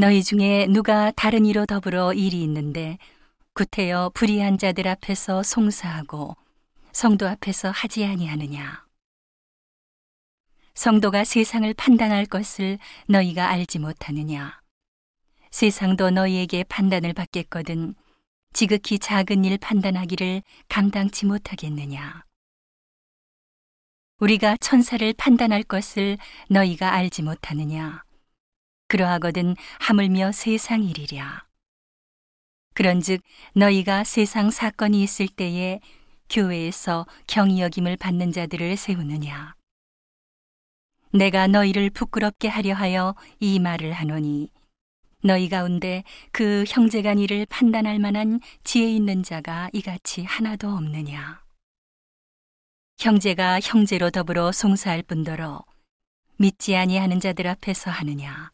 너희 중에 누가 다른 이로 더불어 일이 있는데 구태여 불의한 자들 앞에서 송사하고 성도 앞에서 하지 아니하느냐? 성도가 세상을 판단할 것을 너희가 알지 못하느냐? 세상도 너희에게 판단을 받겠거든 지극히 작은 일 판단하기를 감당치 못하겠느냐? 우리가 천사를 판단할 것을 너희가 알지 못하느냐 그러하거든 하물며 세상 일이랴. 그런즉 너희가 세상 사건이 있을 때에 교회에서 경이 여김을 받는 자들을 세우느냐? 내가 너희를 부끄럽게 하려 하여 이 말을 하노니 너희 가운데 그 형제간 일을 판단할 만한 지혜 있는 자가 이같이 하나도 없느냐? 형제가 형제로 더불어 송사할 뿐더러 믿지 아니하는 자들 앞에서 하느냐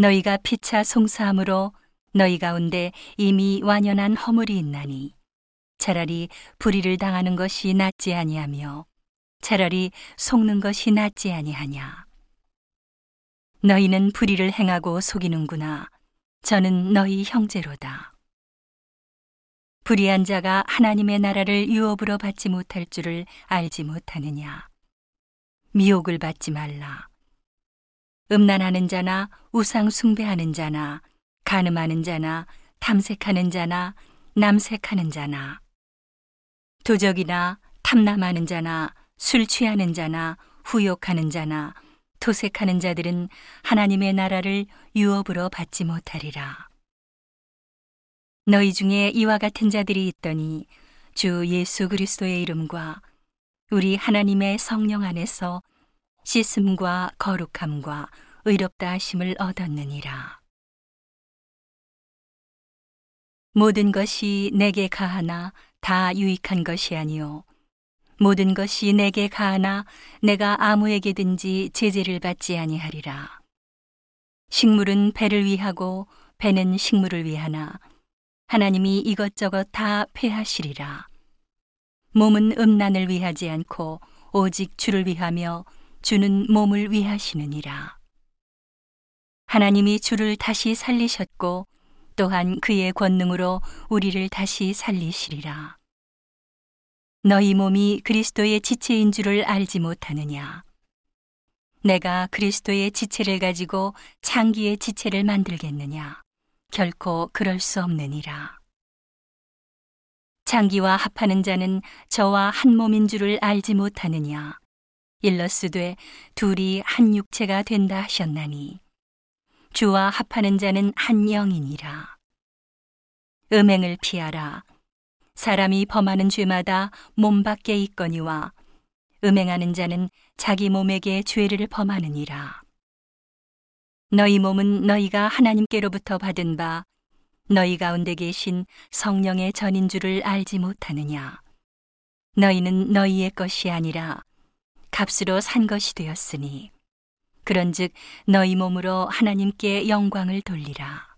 너희가 피차 송사함으로 너희 가운데 이미 완연한 허물이 있나니 차라리 불의를 당하는 것이 낫지 아니하며 차라리 속는 것이 낫지 아니하냐. 너희는 불의를 행하고 속이는구나. 저는 너희 형제로다. 불의한 자가 하나님의 나라를 유업으로 받지 못할 줄을 알지 못하느냐. 미혹을 받지 말라 음란하는 자나 우상 숭배하는 자나 가늠하는 자나 탐색하는 자나 남색하는 자나 도적이나 탐남하는 자나 술 취하는 자나 후욕하는 자나 도색하는 자들은 하나님의 나라를 유업으로 받지 못하리라. 너희 중에 이와 같은 자들이 있더니 주 예수 그리스도의 이름과 우리 하나님의 성령 안에서 씻음과 거룩함과 의롭다 하심을 얻었느니라. 모든 것이 내게 가하나 다 유익한 것이 아니요. 모든 것이 내게 가하나 내가 아무에게든지 제재를 받지 아니하리라. 식물은 배를 위하고 배는 식물을 위하나 하나님이 이것저것 다 폐하시리라. 몸은 음란을 위하지 않고 오직 주를 위하며 주는 몸을 위하시느니라 하나님이 주를 다시 살리셨고 또한 그의 권능으로 우리를 다시 살리시리라. 너희 몸이 그리스도의 지체인 줄을 알지 못하느냐? 내가 그리스도의 지체를 가지고 창기의 지체를 만들겠느냐? 결코 그럴 수 없느니라. 창기와 합하는 자는 저와 한 몸인 줄을 알지 못하느냐? 일러스되 둘이 한 육체가 된다 하셨나니. 주와 합하는 자는 한 영이니라. 음행을 피하라. 사람이 범하는 죄마다 몸 밖에 있거니와 음행하는 자는 자기 몸에게 죄를 범하느니라. 너희 몸은 너희가 하나님께로부터 받은 바 너희 가운데 계신 성령의 전인 줄을 알지 못하느냐. 너희는 너희의 것이 아니라 값으로 산 것이 되었으니. 그런즉 너희 몸으로 하나님께 영광을 돌리라.